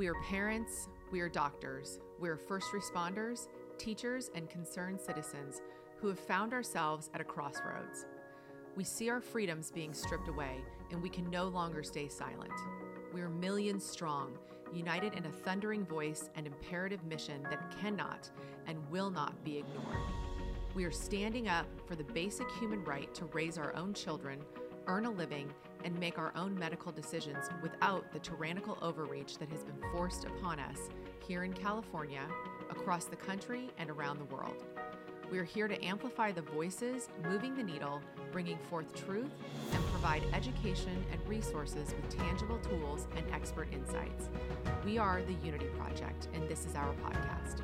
We are parents, we are doctors, we are first responders, teachers, and concerned citizens who have found ourselves at a crossroads. We see our freedoms being stripped away, and we can no longer stay silent. We are millions strong, united in a thundering voice and imperative mission that cannot and will not be ignored. We are standing up for the basic human right to raise our own children, earn a living, and make our own medical decisions without the tyrannical overreach that has been forced upon us here in California, across the country, and around the world. We are here to amplify the voices, moving the needle, bringing forth truth, and provide education and resources with tangible tools and expert insights. We are the Unity Project, and this is our podcast.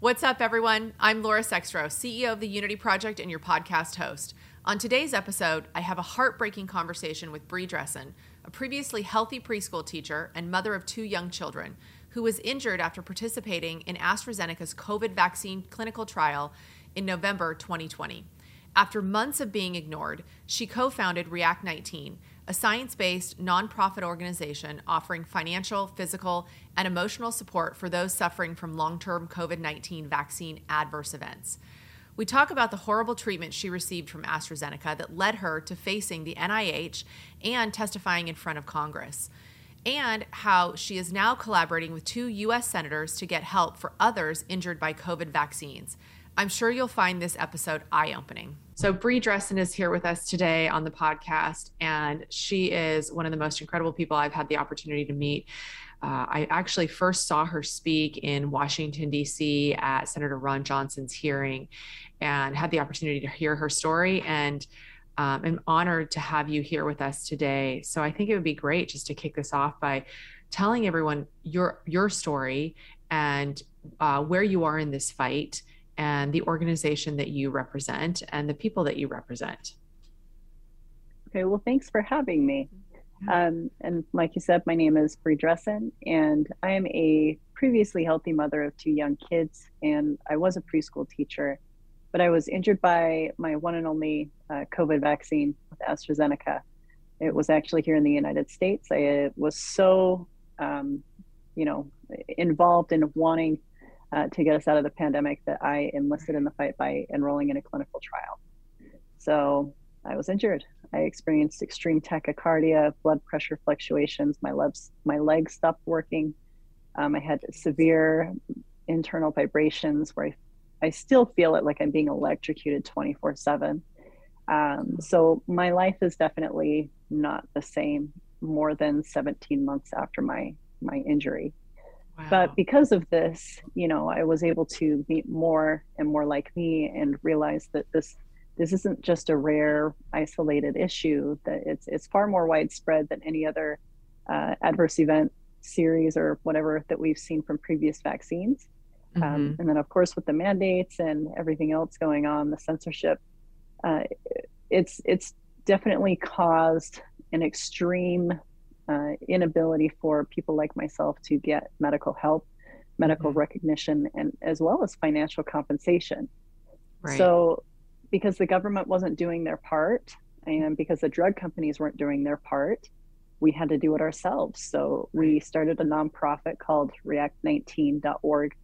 What's up, everyone? I'm Laura Sextro, CEO of the Unity Project and your podcast host. On today's episode, I have a heartbreaking conversation with Bri Dressen, a previously healthy preschool teacher and mother of two young children, who was injured after participating in AstraZeneca's COVID vaccine clinical trial in November 2020. After months of being ignored, she co founded React 19, a science based nonprofit organization offering financial, physical, and emotional support for those suffering from long term COVID 19 vaccine adverse events. We talk about the horrible treatment she received from AstraZeneca that led her to facing the NIH and testifying in front of Congress, and how she is now collaborating with two U.S. senators to get help for others injured by COVID vaccines. I'm sure you'll find this episode eye opening. So, Bri Dressen is here with us today on the podcast, and she is one of the most incredible people I've had the opportunity to meet. Uh, I actually first saw her speak in Washington, D.C. at Senator Ron Johnson's hearing and had the opportunity to hear her story. And um, I'm honored to have you here with us today. So, I think it would be great just to kick this off by telling everyone your your story and uh, where you are in this fight and the organization that you represent and the people that you represent. Okay, well, thanks for having me. Um, and like you said, my name is Bri Dressen, and I am a previously healthy mother of two young kids, and I was a preschool teacher, but I was injured by my one and only uh, COVID vaccine with AstraZeneca. It was actually here in the United States. I was so, um, you know, involved in wanting uh, to get us out of the pandemic that I enlisted in the fight by enrolling in a clinical trial. So I was injured. I experienced extreme tachycardia, blood pressure fluctuations. My legs, my legs stopped working. Um, I had severe internal vibrations where I, I still feel it like I'm being electrocuted 24 7. Um, so my life is definitely not the same more than 17 months after my my injury. But because of this, you know, I was able to meet more and more like me and realize that this this isn't just a rare isolated issue that it's it's far more widespread than any other uh, adverse event series or whatever that we've seen from previous vaccines um, mm-hmm. um, and then of course with the mandates and everything else going on the censorship uh, it's it's definitely caused an extreme uh, inability for people like myself to get medical help, medical mm-hmm. recognition, and as well as financial compensation. Right. So, because the government wasn't doing their part, and because the drug companies weren't doing their part, we had to do it ourselves. So we started a nonprofit called React19.org,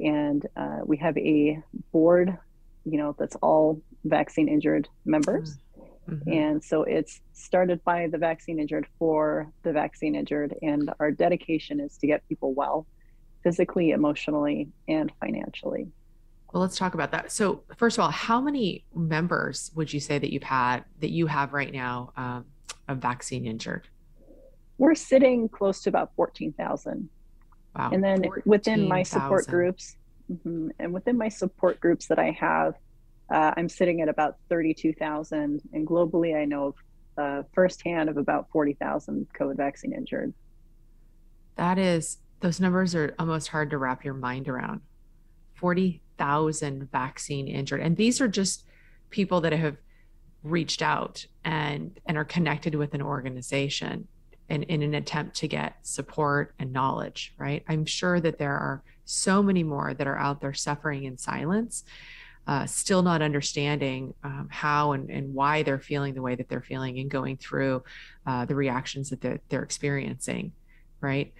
and uh, we have a board, you know, that's all vaccine injured members. Mm. Mm-hmm. And so it's started by the vaccine injured for the vaccine injured. And our dedication is to get people well physically, emotionally, and financially. Well, let's talk about that. So, first of all, how many members would you say that you've had that you have right now um, of vaccine injured? We're sitting close to about 14,000. Wow. And then 14, within my support 000. groups, mm-hmm, and within my support groups that I have, uh, I'm sitting at about 32,000, and globally, I know of uh, firsthand of about 40,000 COVID vaccine injured. That is, those numbers are almost hard to wrap your mind around. 40,000 vaccine injured. And these are just people that have reached out and, and are connected with an organization in, in an attempt to get support and knowledge, right? I'm sure that there are so many more that are out there suffering in silence uh, still not understanding um, how and, and why they're feeling the way that they're feeling and going through uh, the reactions that they're, they're experiencing right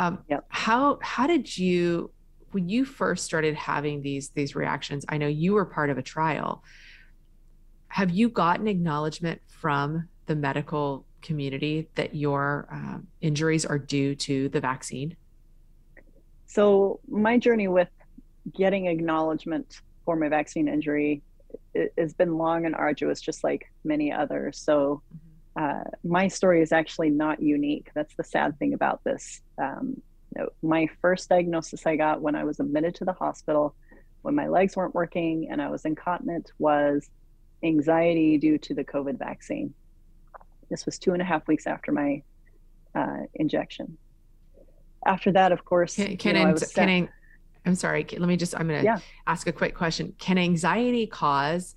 um, yep. how how did you when you first started having these these reactions i know you were part of a trial have you gotten acknowledgement from the medical community that your um, injuries are due to the vaccine so my journey with getting acknowledgement for my vaccine injury has been long and arduous just like many others so mm-hmm. uh, my story is actually not unique that's the sad thing about this um, my first diagnosis I got when I was admitted to the hospital when my legs weren't working and I was incontinent was anxiety due to the COVID vaccine. This was two and a half weeks after my uh, injection. After that, of course, can, can, you know, I can I, I'm sorry. Let me just. I'm going to yeah. ask a quick question. Can anxiety cause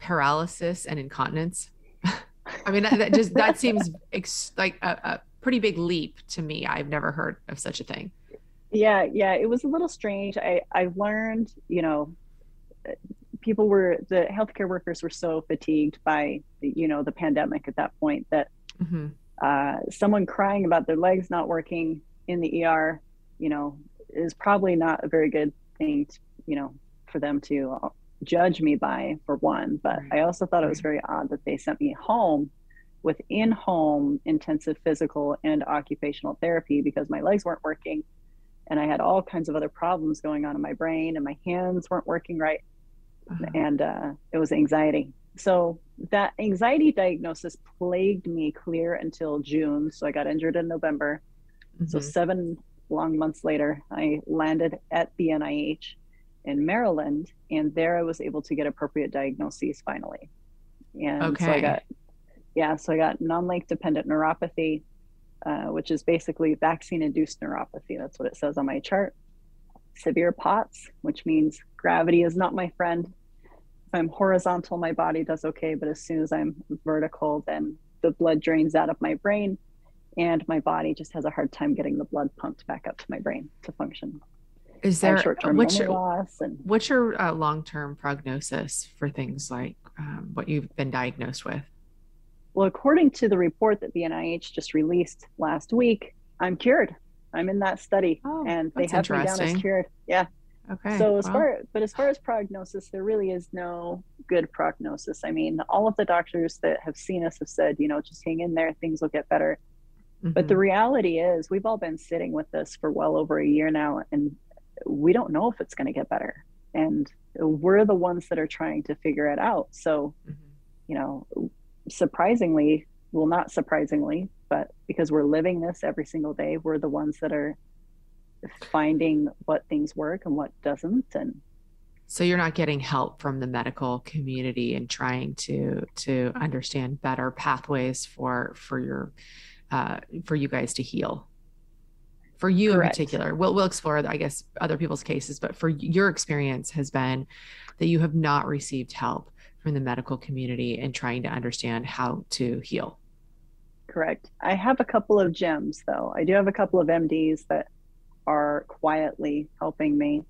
paralysis and incontinence? I mean, that, that just that seems ex, like a, a pretty big leap to me. I've never heard of such a thing. Yeah, yeah, it was a little strange. I I learned, you know, people were the healthcare workers were so fatigued by you know the pandemic at that point that mm-hmm. uh, someone crying about their legs not working in the ER, you know, is probably not a very good thing, to, you know, for them to judge me by for one. But right. I also thought it was very odd that they sent me home with in home intensive physical and occupational therapy because my legs weren't working and I had all kinds of other problems going on in my brain and my hands weren't working right. Uh-huh. And uh, it was anxiety. So that anxiety diagnosis plagued me clear until June. So I got injured in November. Mm-hmm. So seven long months later, I landed at the NIH in Maryland, and there I was able to get appropriate diagnoses finally. And okay. so I got yeah, so I got non-length dependent neuropathy, uh, which is basically vaccine-induced neuropathy. That's what it says on my chart. Severe POTS, which means gravity is not my friend. If I'm horizontal, my body does okay, but as soon as I'm vertical, then the blood drains out of my brain, and my body just has a hard time getting the blood pumped back up to my brain to function. Is there short-term what's your, loss and what's your uh, long-term prognosis for things like um, what you've been diagnosed with? Well, according to the report that the NIH just released last week, I'm cured. I'm in that study, oh, and they have me down as cured. Yeah. Okay. So as well. far, but as far as prognosis, there really is no good prognosis. I mean, all of the doctors that have seen us have said, you know, just hang in there, things will get better. Mm-hmm. But the mm-hmm. reality is, we've all been sitting with this for well over a year now, and we don't know if it's going to get better. And we're the ones that are trying to figure it out. So, mm-hmm. you know, surprisingly, well, not surprisingly, but because we're living this every single day, we're the ones that are finding what things work and what doesn't. And so you're not getting help from the medical community and trying to to understand better pathways for for your uh, for you guys to heal. For you Correct. in particular, we'll we'll explore, I guess, other people's cases, but for your experience has been that you have not received help from the medical community and trying to understand how to heal. Correct. I have a couple of gems though. I do have a couple of MDs that are quietly helping me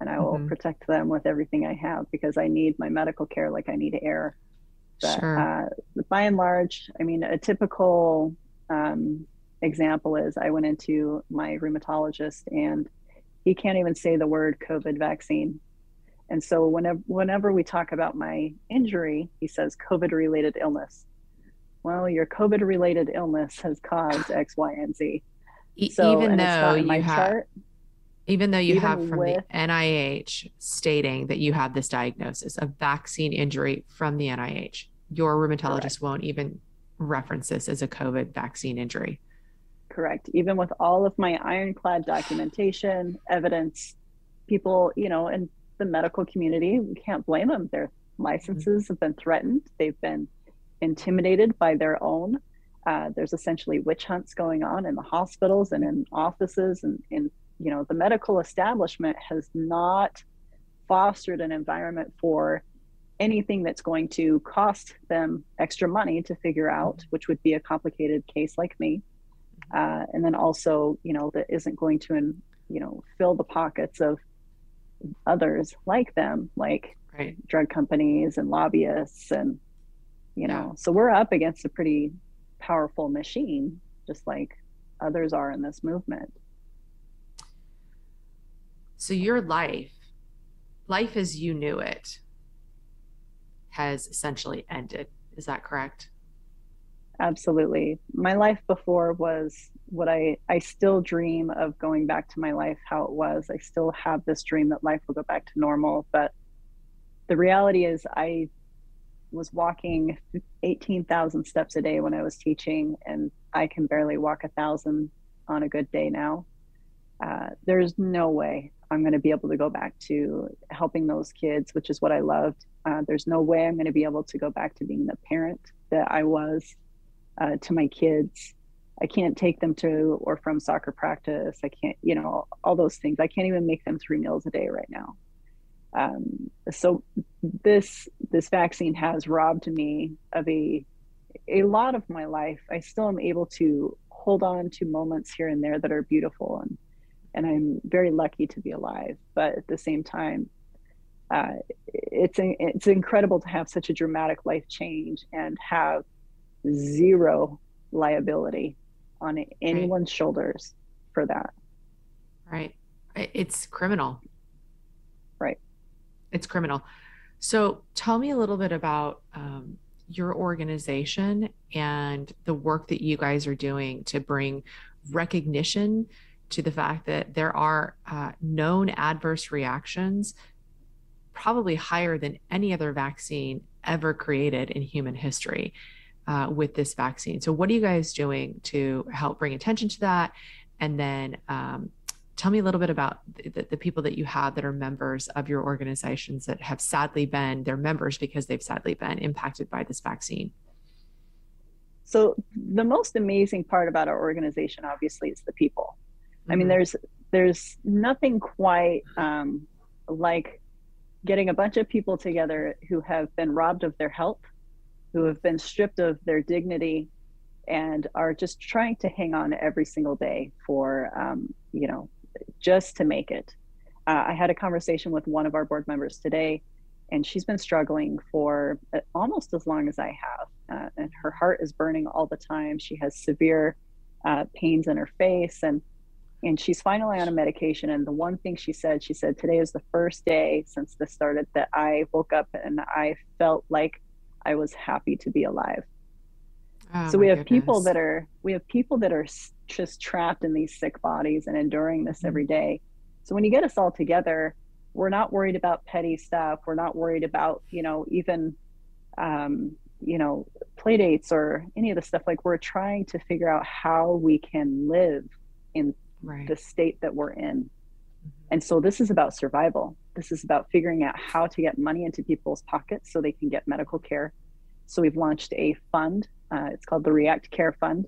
and I will mm-hmm. protect them with everything I have because I need my medical care like I need air. But sure. uh, by and large, I mean, a typical um, example is I went into my rheumatologist and he can't even say the word COVID vaccine. And so whenever whenever we talk about my injury, he says COVID related illness. Well, your COVID related illness has caused X, Y, and Z. So, even though you have, chart, even though you even have from with, the NIH stating that you have this diagnosis of vaccine injury from the NIH, your rheumatologist correct. won't even reference this as a COVID vaccine injury. Correct. Even with all of my ironclad documentation, evidence, people, you know, in the medical community. We can't blame them. Their licenses have been threatened. They've been intimidated by their own. Uh, there's essentially witch hunts going on in the hospitals and in offices, and in you know the medical establishment has not fostered an environment for anything that's going to cost them extra money to figure out, which would be a complicated case like me. Uh, and then also, you know, that isn't going to, you know, fill the pockets of others like them, like right. drug companies and lobbyists and you know yeah. so we're up against a pretty powerful machine just like others are in this movement so your life life as you knew it has essentially ended. Is that correct? Absolutely. My life before was what i i still dream of going back to my life how it was. I still have this dream that life will go back to normal but the reality is i was walking 18,000 steps a day when I was teaching, and I can barely walk a thousand on a good day now. Uh, there's no way I'm going to be able to go back to helping those kids, which is what I loved. Uh, there's no way I'm going to be able to go back to being the parent that I was uh, to my kids. I can't take them to or from soccer practice. I can't, you know, all those things. I can't even make them three meals a day right now. Um, so this this vaccine has robbed me of a a lot of my life. I still am able to hold on to moments here and there that are beautiful and and I'm very lucky to be alive. But at the same time, uh, it's it's incredible to have such a dramatic life change and have zero liability on anyone's right. shoulders for that. Right. It's criminal. Right. It's criminal. So tell me a little bit about um, your organization and the work that you guys are doing to bring recognition to the fact that there are uh, known adverse reactions, probably higher than any other vaccine ever created in human history uh, with this vaccine. So, what are you guys doing to help bring attention to that? And then um, tell me a little bit about the, the, people that you have that are members of your organizations that have sadly been they're members because they've sadly been impacted by this vaccine so the most amazing part about our organization obviously is the people mm-hmm. i mean mm-hmm. there's there's nothing quite um, like getting a bunch of people together who have been robbed of their health who have been stripped of their dignity and are just trying to hang on every single day for um, you know just to make it. Uh, I had a conversation with one of our board members today, and she's been struggling for uh, almost as long as I have. Uh, and her heart is burning all the time. She has severe uh, pains in her face, and and she's finally on a medication. And the one thing she said, she said, today is the first day since this started that I woke up and I felt like I was happy to be alive. Oh, so we have goodness. people that are we have people that are just trapped in these sick bodies and enduring this mm-hmm. every day. So when you get us all together, we're not worried about petty stuff. We're not worried about you know even um, you know play dates or any of the stuff. Like we're trying to figure out how we can live in right. the state that we're in. And so this is about survival. This is about figuring out how to get money into people's pockets so they can get medical care. So we've launched a fund uh, it's called the React Care Fund.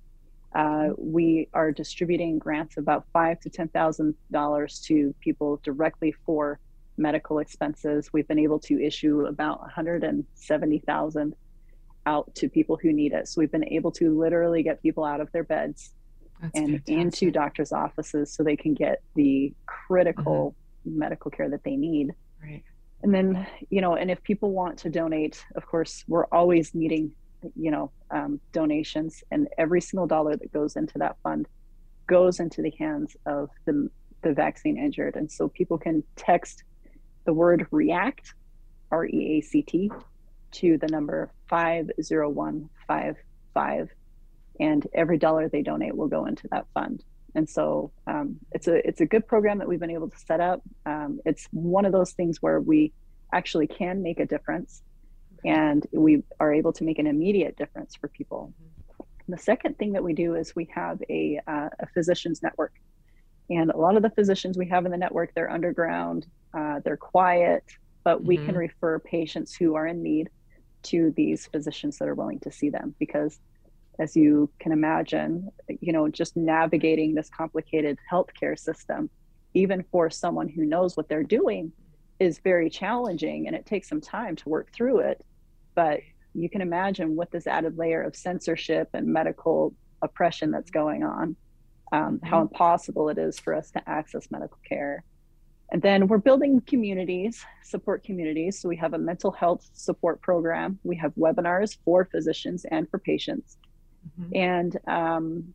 Uh, we are distributing grants about five to ten thousand dollars to people directly for medical expenses. We've been able to issue about 170,000 out to people who need it. So we've been able to literally get people out of their beds That's and fantastic. into doctors' offices so they can get the critical mm-hmm. medical care that they need. Right. And then, you know, and if people want to donate, of course, we're always needing you know um, donations and every single dollar that goes into that fund goes into the hands of the, the vaccine injured and so people can text the word react r-e-a-c-t to the number 50155 and every dollar they donate will go into that fund and so um, it's a it's a good program that we've been able to set up um, it's one of those things where we actually can make a difference and we are able to make an immediate difference for people. The second thing that we do is we have a, uh, a physicians network. And a lot of the physicians we have in the network, they're underground, uh, they're quiet, but we mm-hmm. can refer patients who are in need to these physicians that are willing to see them because as you can imagine, you know, just navigating this complicated healthcare system, even for someone who knows what they're doing, is very challenging and it takes some time to work through it. But you can imagine with this added layer of censorship and medical oppression that's going on, um, how mm-hmm. impossible it is for us to access medical care. And then we're building communities, support communities. So we have a mental health support program. We have webinars for physicians and for patients. Mm-hmm. And um,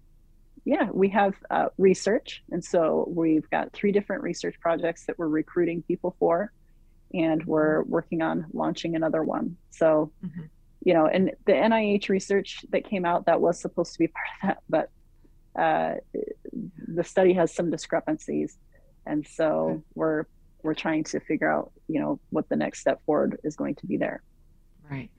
yeah, we have uh, research. And so we've got three different research projects that we're recruiting people for. And we're mm-hmm. working on launching another one. So, mm-hmm. you know, and the NIH research that came out, that was supposed to be part of that, but uh, the study has some discrepancies and so we're we're trying to figure out you know what the next step forward is going to be there right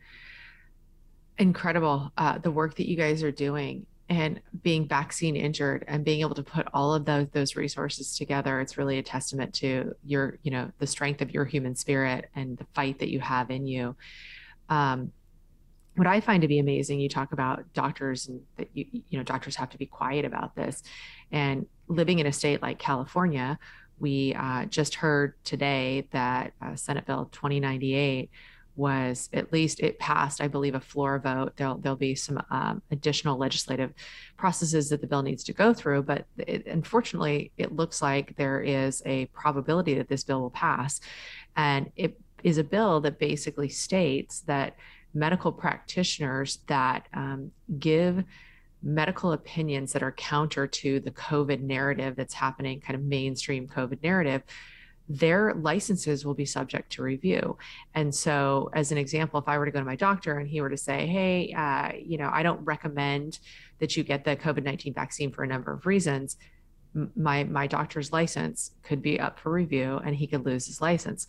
incredible uh, the work that you guys are doing and being vaccine injured and being able to put all of those those resources together it's really a testament to your you know the strength of your human spirit and the fight that you have in you. Um, what I find to be amazing, you talk about doctors and that you you know doctors have to be quiet about this, and living in a state like California, we uh, just heard today that uh, Senate Bill 2098 was at least it passed, I believe, a floor vote. There'll there'll be some um, additional legislative processes that the bill needs to go through, but it, unfortunately, it looks like there is a probability that this bill will pass, and it is a bill that basically states that medical practitioners that um, give medical opinions that are counter to the COVID narrative that's happening, kind of mainstream COVID narrative, their licenses will be subject to review. And so, as an example, if I were to go to my doctor and he were to say, Hey, uh, you know, I don't recommend that you get the COVID 19 vaccine for a number of reasons. My my doctor's license could be up for review, and he could lose his license.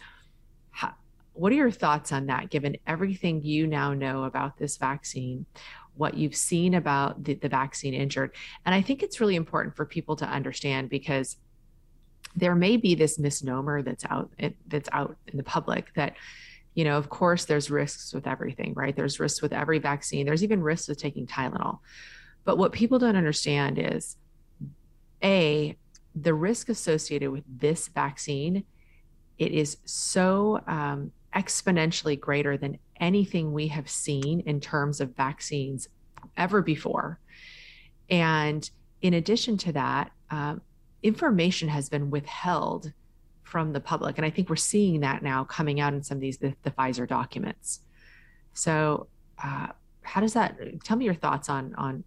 How, what are your thoughts on that, given everything you now know about this vaccine? what you've seen about the, the vaccine injured. And I think it's really important for people to understand because there may be this misnomer that's out that's out in the public that you know of course there's risks with everything right? There's risks with every vaccine. There's even risks with taking tylenol. But what people don't understand is a the risk associated with this vaccine it is so um, exponentially greater than anything we have seen in terms of vaccines ever before. And in addition to that, um, information has been withheld from the public. And I think we're seeing that now coming out in some of these, the, the Pfizer documents. So, uh, how does that tell me your thoughts on, on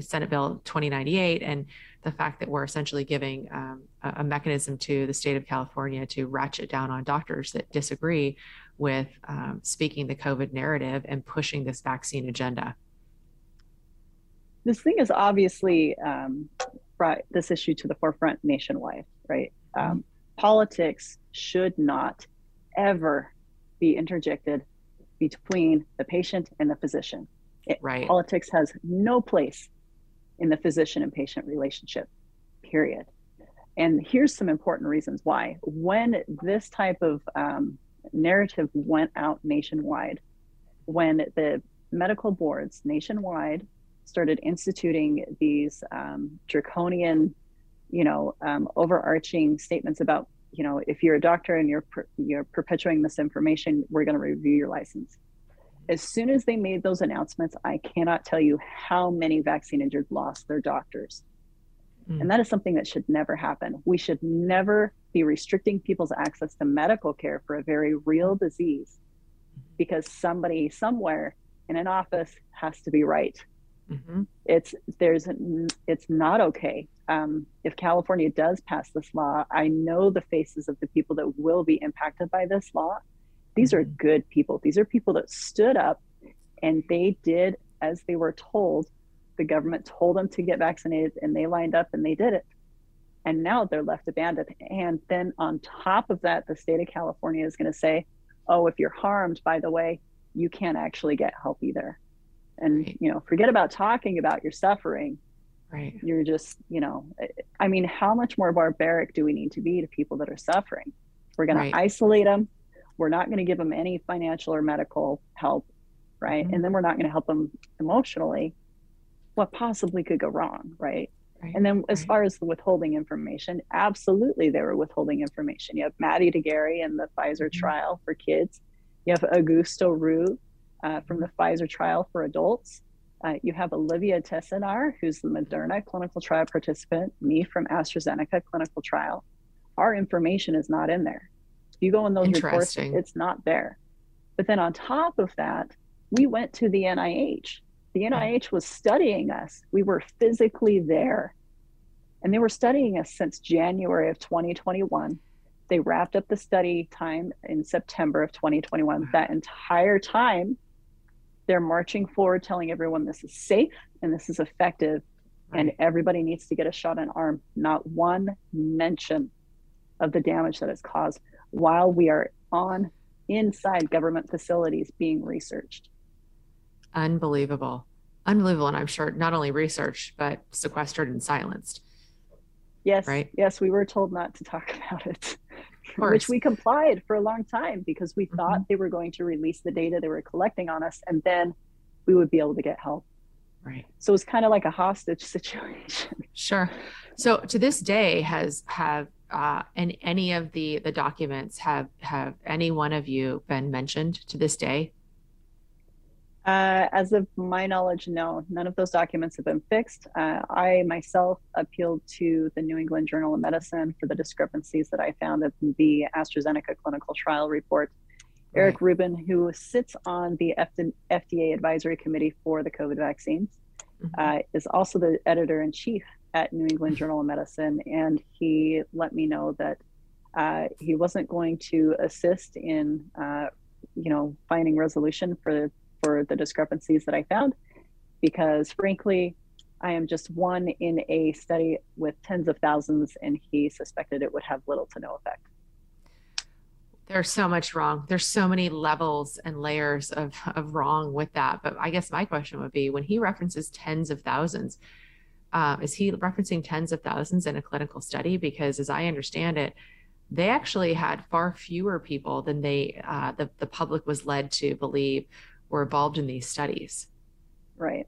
Senate Bill 2098 and the fact that we're essentially giving um, a, a, mechanism to the state of California to ratchet down on doctors that disagree with um, speaking the COVID narrative and pushing this vaccine agenda? This thing is obviously um, brought this issue to the forefront nationwide, right? Mm-hmm. Um, politics should not ever be interjected between the patient and the physician. It, right. Politics has no place in the physician and patient relationship, period. And here's some important reasons why. When this type of um, narrative went out nationwide when the medical boards nationwide started instituting these um, draconian, you know, um, overarching statements about, you know, if you're a doctor and you're per- you're perpetuating misinformation, we're going to review your license. As soon as they made those announcements, I cannot tell you how many vaccine injured lost their doctors. Mm. And that is something that should never happen. We should never be restricting people's access to medical care for a very real disease because somebody somewhere in an office has to be right. Mm-hmm. It's there's it's not okay. Um, if California does pass this law, I know the faces of the people that will be impacted by this law. These mm-hmm. are good people. These are people that stood up and they did as they were told. The government told them to get vaccinated, and they lined up and they did it and now they're left abandoned. And then on top of that, the state of California is going to say, oh, if you're harmed, by the way, you can't actually get help either. And, right. you know, forget about talking about your suffering. Right. You're just, you know, I mean, how much more barbaric do we need to be to people that are suffering? We're going right. to isolate them. We're not going to give them any financial or medical help. Right. Mm-hmm. And then we're not going to help them emotionally. What possibly could go wrong? Right. Right. And then as far as the withholding information, absolutely they were withholding information. You have Maddie de Garay in the Pfizer mm-hmm. trial for kids. You have Augusto Roux uh, from the Pfizer trial for adults. Uh, you have Olivia Tessinar, who's the Moderna clinical trial participant, me from AstraZeneca clinical trial. our information is not in there. You go in those reports, it's not there. But then on top of that, we went to the NIH. The NIH was studying us. We were physically there. And they were studying us since January of 2021. They wrapped up the study time in September of 2021. That entire time, they're marching forward, telling everyone this is safe and this is effective, right. and everybody needs to get a shot on arm. Not one mention of the damage that is caused while we are on inside government facilities being researched. Unbelievable. Unbelievable. And I'm sure not only researched, but sequestered and silenced. Yes. Right. Yes. We were told not to talk about it, which we complied for a long time because we mm-hmm. thought they were going to release the data they were collecting on us and then we would be able to get help. Right. So it's kind of like a hostage situation. Sure. So to this day, has have uh, in any of the the documents have have any one of you been mentioned to this day? Uh, as of my knowledge, no, none of those documents have been fixed. Uh, I myself appealed to the New England Journal of Medicine for the discrepancies that I found in the AstraZeneca clinical trial report. Right. Eric Rubin, who sits on the FDA advisory committee for the COVID vaccines, mm-hmm. uh, is also the editor in chief at New England Journal of Medicine, and he let me know that uh, he wasn't going to assist in, uh, you know, finding resolution for for the discrepancies that I found, because frankly, I am just one in a study with tens of thousands, and he suspected it would have little to no effect. There's so much wrong. There's so many levels and layers of, of wrong with that. But I guess my question would be when he references tens of thousands, um, is he referencing tens of thousands in a clinical study? Because as I understand it, they actually had far fewer people than they uh, the, the public was led to believe were involved in these studies. Right.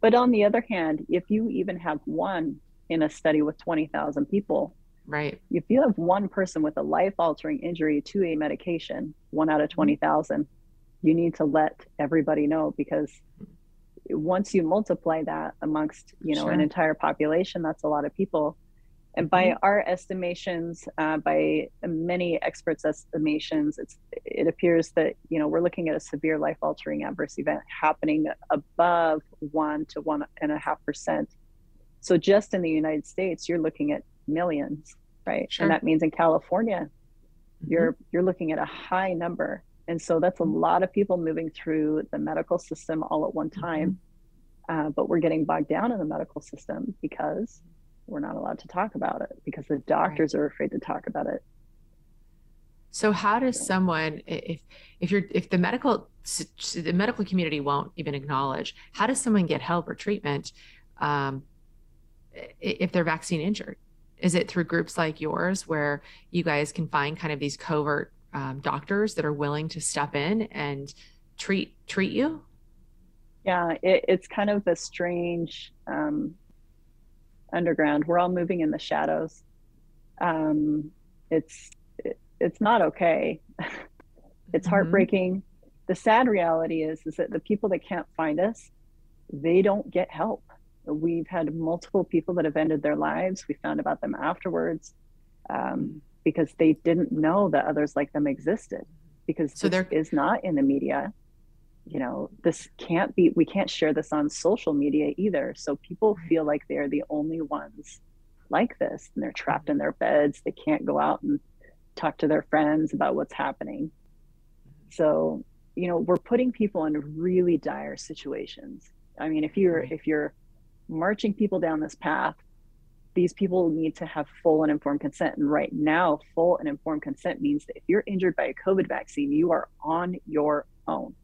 But on the other hand, if you even have one in a study with 20,000 people, right. If you have one person with a life altering injury to a medication, one out of mm-hmm. 20,000, you need to let everybody know because once you multiply that amongst you know sure. an entire population that's a lot of people and by mm-hmm. our estimations uh, by many experts estimations it's it appears that you know we're looking at a severe life altering adverse event happening above one to one and a half percent so just in the united states you're looking at millions right sure. and that means in california mm-hmm. you're you're looking at a high number and so that's a mm-hmm. lot of people moving through the medical system all at one time. Mm-hmm. Uh, but we're getting bogged down in the medical system because we're not allowed to talk about it because the doctors right. are afraid to talk about it. So how does someone, if if you're if the medical the medical community won't even acknowledge, how does someone get help or treatment um, if they're vaccine injured? Is it through groups like yours where you guys can find kind of these covert um, doctors that are willing to step in and treat treat you? Yeah, it, it's kind of a strange um, underground. We're all moving in the shadows. Um, it's it, it's not okay. it's mm-hmm. heartbreaking. The sad reality is is that the people that can't find us, they don't get help. We've had multiple people that have ended their lives. We found about them afterwards. Um, because they didn't know that others like them existed because so there is not in the media you know this can't be we can't share this on social media either. So people feel like they're the only ones like this and they're trapped in their beds. They can't go out and talk to their friends about what's happening. So you know we're putting people in really dire situations. I mean if you're if you're marching people down this path these people need to have full and informed consent. And right now, full and informed consent means that if you're injured by a COVID vaccine, you are on your own,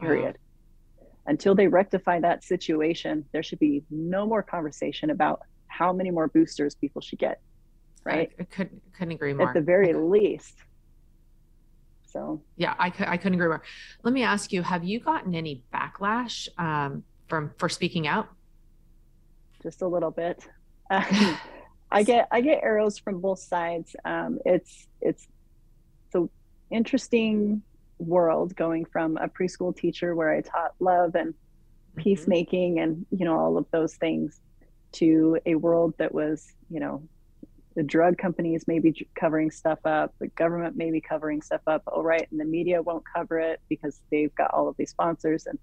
period. Wow. Until they rectify that situation, there should be no more conversation about how many more boosters people should get. Right. I, I couldn't, couldn't agree more. At the very least. So, yeah, I, I couldn't agree more. Let me ask you have you gotten any backlash um, from for speaking out? Just a little bit. Um, I get I get arrows from both sides. Um, it's it's so interesting world going from a preschool teacher where I taught love and mm-hmm. peacemaking and you know all of those things to a world that was you know the drug companies may be covering stuff up, the government may be covering stuff up. Oh, right. And the media won't cover it because they've got all of these sponsors. And,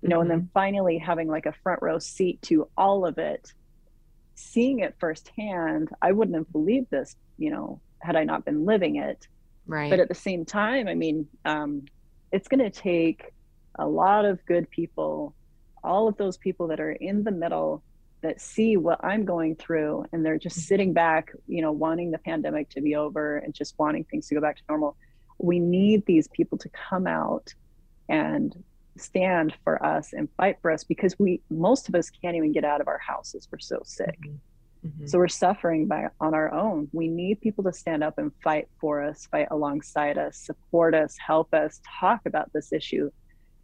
you know, mm-hmm. and then mm-hmm. finally having like a front row seat to all of it, seeing it firsthand, I wouldn't have believed this, you know, had I not been living it. Right. But at the same time, I mean, um, it's going to take a lot of good people, all of those people that are in the middle that see what I'm going through and they're just mm-hmm. sitting back, you know, wanting the pandemic to be over and just wanting things to go back to normal. We need these people to come out and stand for us and fight for us because we most of us can't even get out of our houses. We're so sick. Mm-hmm. Mm-hmm. So we're suffering by on our own. We need people to stand up and fight for us, fight alongside us, support us, help us talk about this issue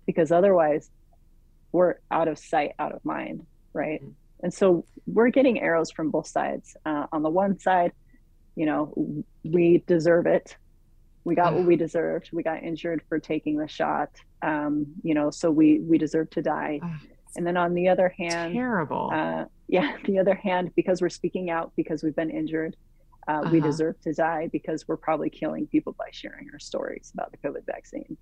because otherwise we're out of sight, out of mind, right? Mm-hmm and so we're getting arrows from both sides. Uh, on the one side, you know, we deserve it. We got what we deserved. We got injured for taking the shot. Um, you know, so we we deserve to die. and then on the other hand, terrible. Uh, yeah, the other hand, because we're speaking out because we've been injured, uh, uh-huh. we deserve to die because we're probably killing people by sharing our stories about the COVID vaccine.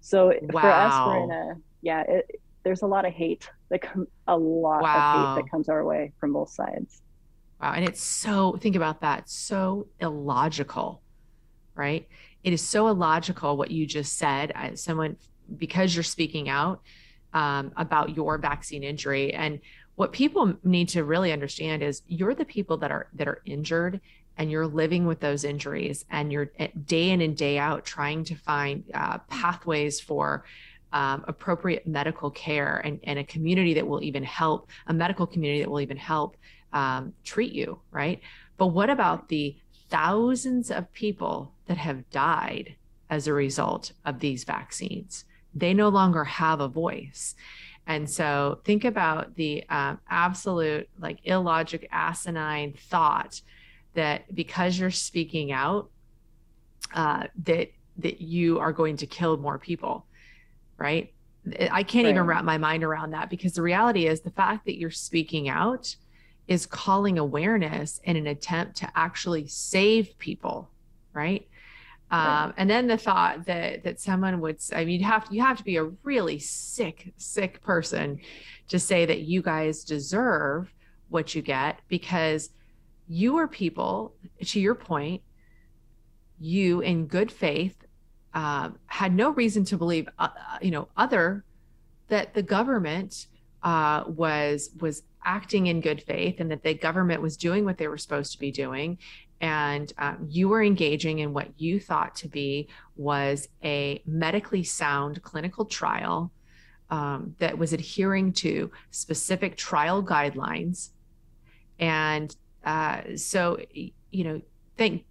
So wow. for us, we're in a yeah. It, there's a lot of hate that come a lot wow. of hate that comes our way from both sides. Wow. And it's so think about that, so illogical, right? It is so illogical what you just said. As someone because you're speaking out um, about your vaccine injury and what people need to really understand is you're the people that are that are injured and you're living with those injuries and you're eh, day in and day out trying to find uh, pathways for um, appropriate medical care and, and a community that will even help, a medical community that will even help um, treat you, right? But what about the thousands of people that have died as a result of these vaccines? They no longer have a voice. And so think about the um, absolute, like, illogic, asinine thought that because you're speaking out, uh, that that you are going to kill more people right? I can't right. even wrap my mind around that because the reality is the fact that you're speaking out is calling awareness in an attempt to actually save people, right? Um, and then the thought that that someone would, I mean, you have you have to be a really sick, sick person to say that you guys deserve what you get because you are people. To your point, you in good faith uh, had no reason to believe, uh, uh, you know, other that the government uh, was was acting in good faith and that the government was doing what they were supposed to be doing, and um, you were engaging in what you thought to be was a medically sound clinical trial um, that was adhering to specific trial guidelines, and uh, so you know, thank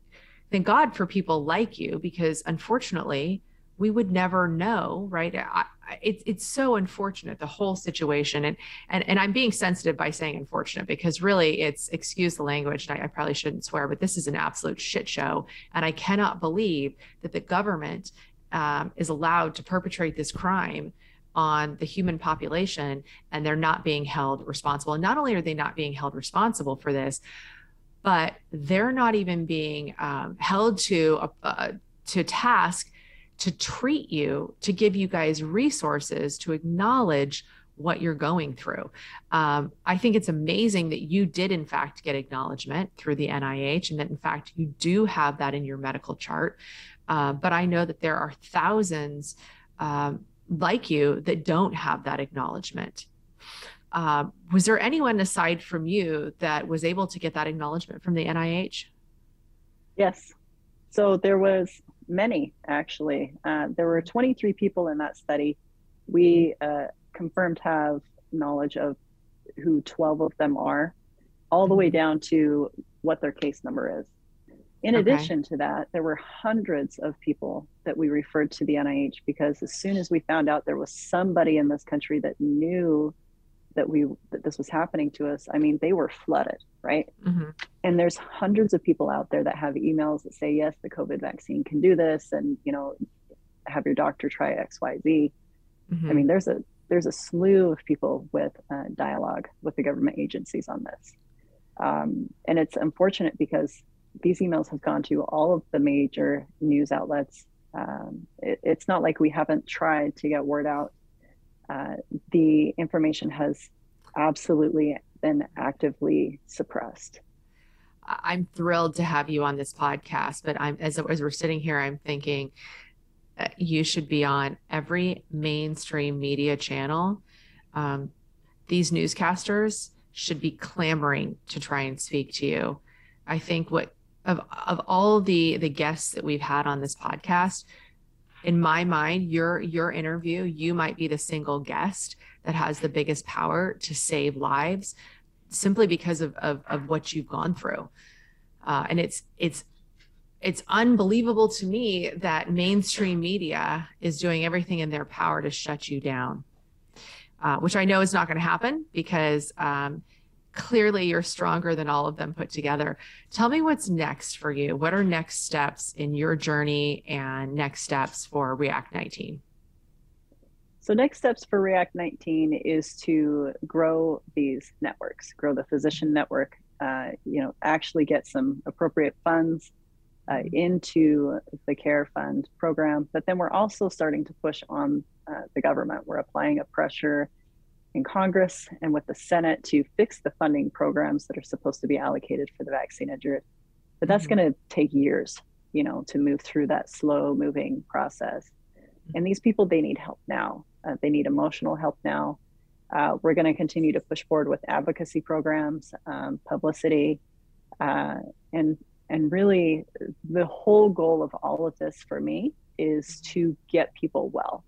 thank God for people like you because unfortunately we would never know, right? I, it's it's so unfortunate the whole situation, and and and I'm being sensitive by saying unfortunate because really it's excuse the language, and I, I probably shouldn't swear, but this is an absolute shit show, and I cannot believe that the government um, is allowed to perpetrate this crime on the human population, and they're not being held responsible. And not only are they not being held responsible for this, but they're not even being um, held to uh, to task to treat you to give you guys resources to acknowledge what you're going through. Um, I think it's amazing that you did, in fact, get acknowledgement through the NIH, and that, in fact, you do have that in your medical chart. Uh, but I know that there are thousands um, like you that don't have that acknowledgement. Uh, was there anyone aside from you that was able to get that acknowledgement from the NIH? Yes. So there was many actually. Uh, there were 23 people in that study. We uh, confirmed have knowledge of who 12 of them are, all the way mm-hmm. down to what their case number is. In okay. addition to that, there were hundreds of people that we referred to the NIH because as soon as we found out there was somebody in this country that knew that we that this was happening to us i mean they were flooded right mm-hmm. and there's hundreds of people out there that have emails that say yes the covid vaccine can do this and you know have your doctor try xyz mm-hmm. i mean there's a there's a slew of people with uh, dialogue with the government agencies on this Um, and it's unfortunate because these emails have gone to all of the major news outlets. Um, it, it's not like we haven't tried to get word out. Uh, the information has absolutely been actively suppressed. I'm thrilled to have you on this podcast, but I'm as, as we're sitting here, I'm thinking uh, you should be on every mainstream media channel. Um, these newscasters should be clamoring to try and speak to you. I think what of of all the the guests that we've had on this podcast, in my mind, your your interview, you might be the single guest that has the biggest power to save lives simply because of, of, of what you've gone through. Uh, and it's, it's, it's unbelievable to me that mainstream media is doing everything in their power to shut you down, uh, which I know is not going to happen because um, clearly you're stronger than all of them put together. Tell me what's next for you. What are next steps in your journey and next steps for React 19? So next steps for React 19 is to grow these networks, grow the physician network, uh, you know, actually get some appropriate funds uh, mm-hmm. into the Care Fund program. But then we're also starting to push on uh, the government. We're applying a pressure in Congress and with the Senate to fix the funding programs that are supposed to be allocated for the vaccine injured. But that's mm-hmm. going to take years, you know, to move through that slow moving process. Mm-hmm. And these people, they need help now. Uh, they need emotional help now. Uh, we're going to continue to push forward with advocacy programs, um, publicity, uh, and and really the whole goal of all of this for me is to get people well.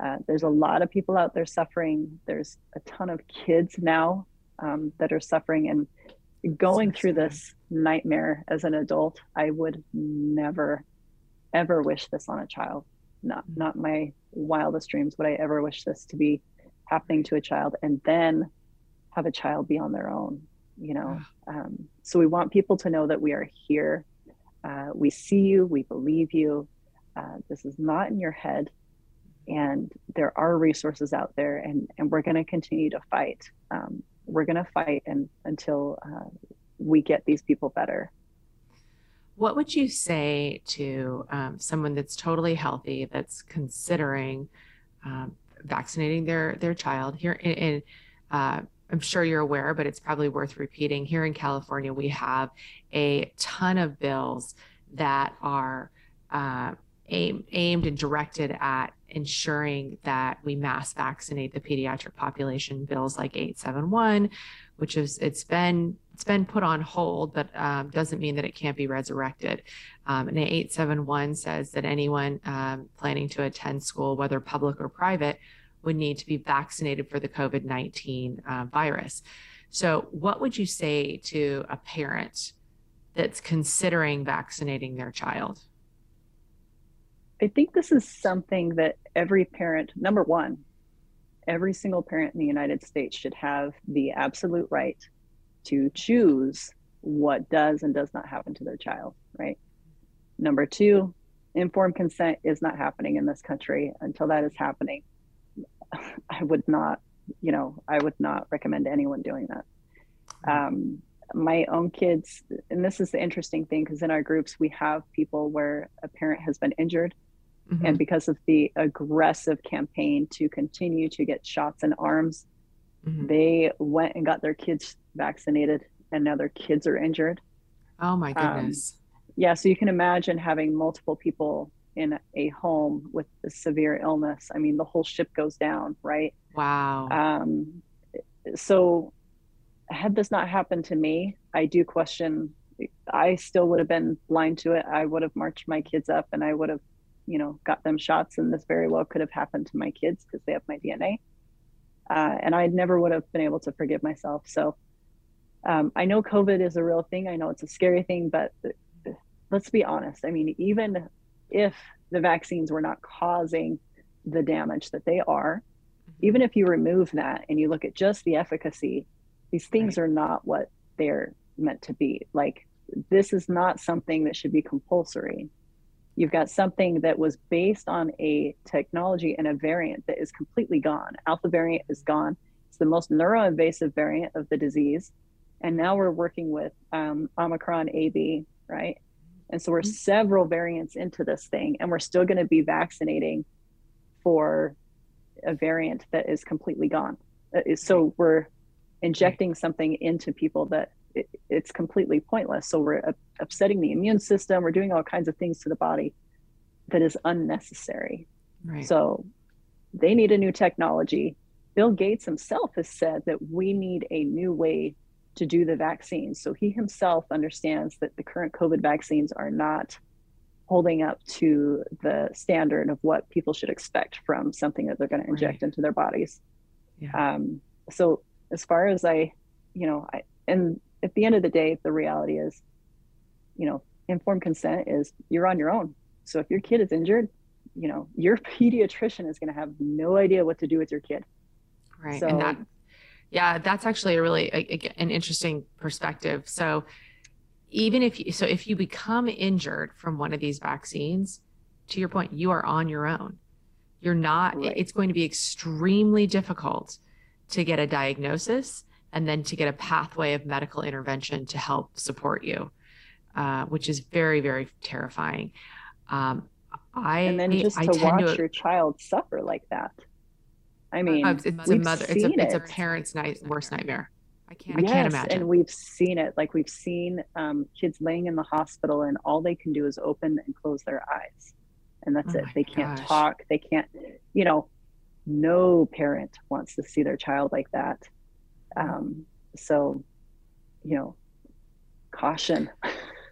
Uh, there's a lot of people out there suffering. There's a ton of kids now um, that are suffering and going through this nightmare as an adult. I would never, ever wish this on a child. Not not my wildest dreams would I ever wish this to be happening to a child and then have a child be on their own, you know. Um, so we want people to know that we are here. Uh, we see you, we believe you. Uh, this is not in your head. And there are resources out there, and, and we're going to continue to fight. Um, we're going to fight and, until uh, we get these people better. What would you say to um, someone that's totally healthy, that's considering um, vaccinating their their child? Here, in, uh, I'm sure you're aware, but it's probably worth repeating. Here in California, we have a ton of bills that are uh, aim, aimed and directed at ensuring that we mass vaccinate the pediatric population. Bills like 871, which is it's been it's been put on hold, but um, doesn't mean that it can't be resurrected. Um, and 871 says that anyone um, planning to attend school, whether public or private, would need to be vaccinated for the COVID 19 uh, virus. So, what would you say to a parent that's considering vaccinating their child? I think this is something that every parent, number one, every single parent in the United States should have the absolute right to choose what does and does not happen to their child, right? Number two, informed consent is not happening in this country. Until that is happening, I would not, you know, I would not recommend anyone doing that. Um, my own kids, and this is the interesting thing because in our groups, we have people where a parent has been injured. Mm-hmm. And because of the aggressive campaign to continue to get shots in arms, mm-hmm. they went and got their kids vaccinated and now their kids are injured. Oh my um, goodness. Um, yeah, so you can imagine having multiple people in a home with a severe illness. I mean, the whole ship goes down, right? Wow. Um, so, had this not happened to me, I do question. I still would have been blind to it. I would have marched my kids up and I would have, you know, got them shots. And this very well could have happened to my kids because they have my DNA. Uh, and I never would have been able to forgive myself. So, um, I know COVID is a real thing. I know it's a scary thing, but let's be honest. I mean, even if the vaccines were not causing the damage that they are, mm-hmm. even if you remove that and you look at just the efficacy, these things right. are not what they're meant to be. Like, this is not something that should be compulsory. You've got something that was based on a technology and a variant that is completely gone. Alpha variant is gone. It's the most neuroinvasive variant of the disease and now we're working with um, Omicron AB, right? And so we're mm-hmm. several variants into this thing, and we're still going to be vaccinating for a variant that is completely gone. Uh, so we're injecting something into people that it, it's completely pointless. So we're upsetting the immune system. We're doing all kinds of things to the body that is unnecessary. Right. So they need a new technology. Bill Gates himself has said that we need a new way to do the vaccines. So he himself understands that the current COVID vaccines are not holding up to the standard of what people should expect from something that they're going to inject right. into their bodies. Yeah. Um, so as far as I, you know, I, and at the end of the day, the reality is, you know, informed consent is you're on your own. So if your kid is injured, you know, your pediatrician is going to have no idea what to do with your kid. Right. So, and that, yeah, that's actually a really a, an interesting perspective. So even if you, so if you become injured from one of these vaccines, to your point, you are on your own. You're not, right. it's going to be extremely difficult to get a diagnosis and then to get a pathway of medical intervention to help support you, uh, which is very, very terrifying. Um, I and then just I to watch to, your child suffer like that. I mean, uh, it's a mother, it's a, it's a parent's night, worst nightmare. I can't, yes, I can't imagine. And we've seen it. Like we've seen um, kids laying in the hospital, and all they can do is open and close their eyes, and that's oh it. They can't talk. They can't. You know, no parent wants to see their child like that. Um, so, you know, caution.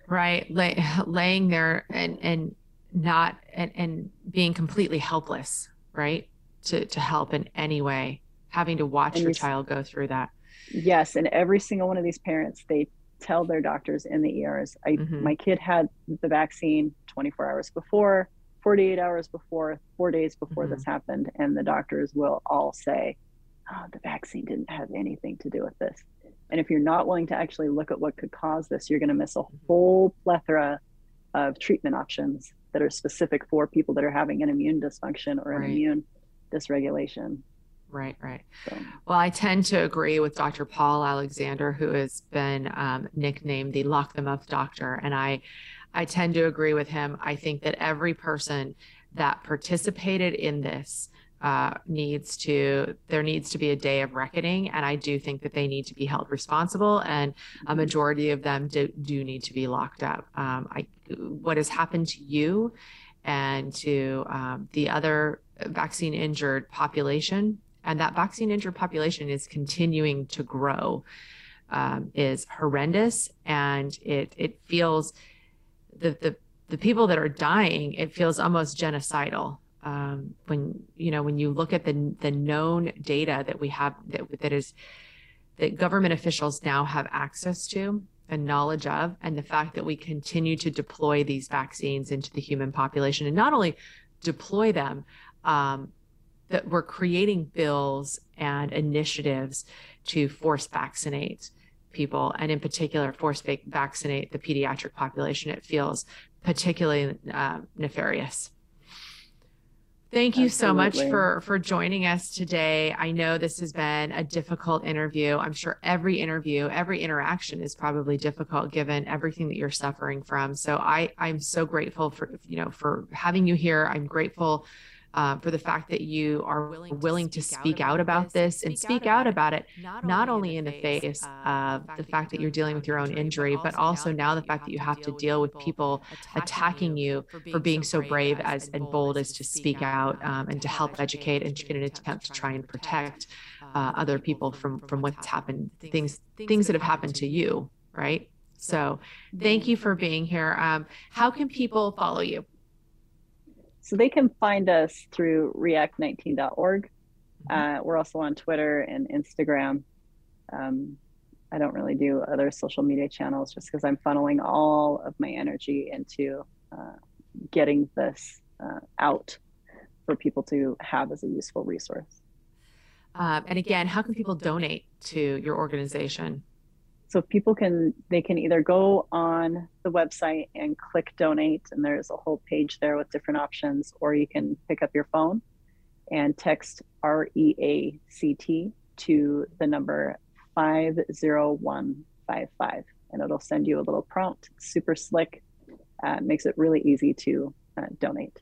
Right, Lay, laying there and and not and, and being completely helpless, right? To to help in any way, having to watch and your child go through that. Yes, and every single one of these parents, they tell their doctors in the ERs, I, mm-hmm. my kid had the vaccine 24 hours before, 48 hours before, four days before mm-hmm. this happened, and the doctors will all say, oh, the vaccine didn't have anything to do with this. And if you're not willing to actually look at what could cause this, you're going to miss a mm-hmm. whole plethora of treatment options that are specific for people that are having an immune dysfunction or an right. immune dysregulation. Right, right. So. Well, I tend to agree with Dr. Paul Alexander, who has been um, nicknamed the lock them up doctor. And I, I tend to agree with him. I think that every person that participated in this uh, needs to there needs to be a day of reckoning and i do think that they need to be held responsible and a mm-hmm. majority of them do, do need to be locked up um, I, what has happened to you and to um, the other vaccine injured population and that vaccine injured population is continuing to grow um, is horrendous and it it feels the the the people that are dying it feels almost genocidal um, when you know when you look at the the known data that we have that that is that government officials now have access to and knowledge of and the fact that we continue to deploy these vaccines into the human population and not only deploy them um, that we're creating bills and initiatives to force vaccinate people, and in particular, force vaccinate the pediatric population. It feels particularly uh, nefarious. Thank you Absolutely. so much for for joining us today. I know this has been a difficult interview. I'm sure every interview, every interaction is probably difficult given everything that you're suffering from. So I I'm so grateful for you know for having you here. I'm grateful uh, for the fact that you are willing willing to speak, out, about this and speak out about it, not only in the face of the fact that you're dealing with your own injury, but also now the fact that you have to deal with people attacking you for being so brave as and bold as to speak out um, and to help educate and in an attempt to try and protect uh, other people from from what's happened, things things that have happened to you, right? So, thank you for being here. Um, how can people follow you? So they can find us through react19.org. Mm-hmm. Uh, we're also on Twitter and Instagram. Um, I don't really do other social media channels just because I'm funneling all of my energy into uh, getting this uh, out for people to have as a useful resource. Um, and again, how can people donate to your organization? So people can they can either go on the website and click donate and there's a whole page there with different options or you can pick up your phone and text react to the number 501 855 and it'll send you a little prompt, super slick, uh, makes it really easy to uh, donate.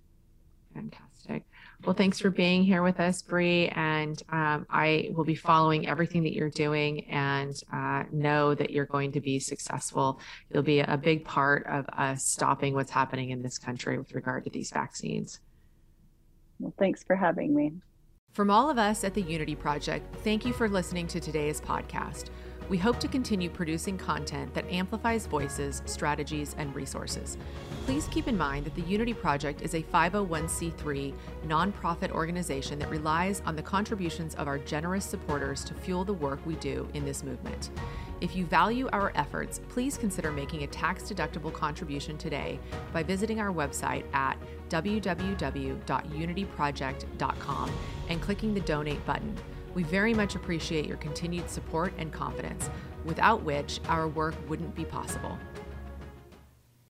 Fantastic. Well, thanks for being here with us, Bri. And um, I will be following everything that you're doing and uh, know that you're going to be successful. You'll be a big part of us stopping what's happening in this country with regard to these vaccines. Well, thanks for having me. From all of us at the Unity Project, thank you for listening to today's podcast. We hope to continue producing content that amplifies voices, strategies, and resources. Please keep in mind that the Unity Project is a 501c3 nonprofit organization that relies on the contributions of our generous supporters to fuel the work we do in this movement. If you value our efforts, please consider making a tax deductible contribution today by visiting our website at www.unityproject.com and clicking the donate button. We very much appreciate your continued support and confidence, without which our work wouldn't be possible.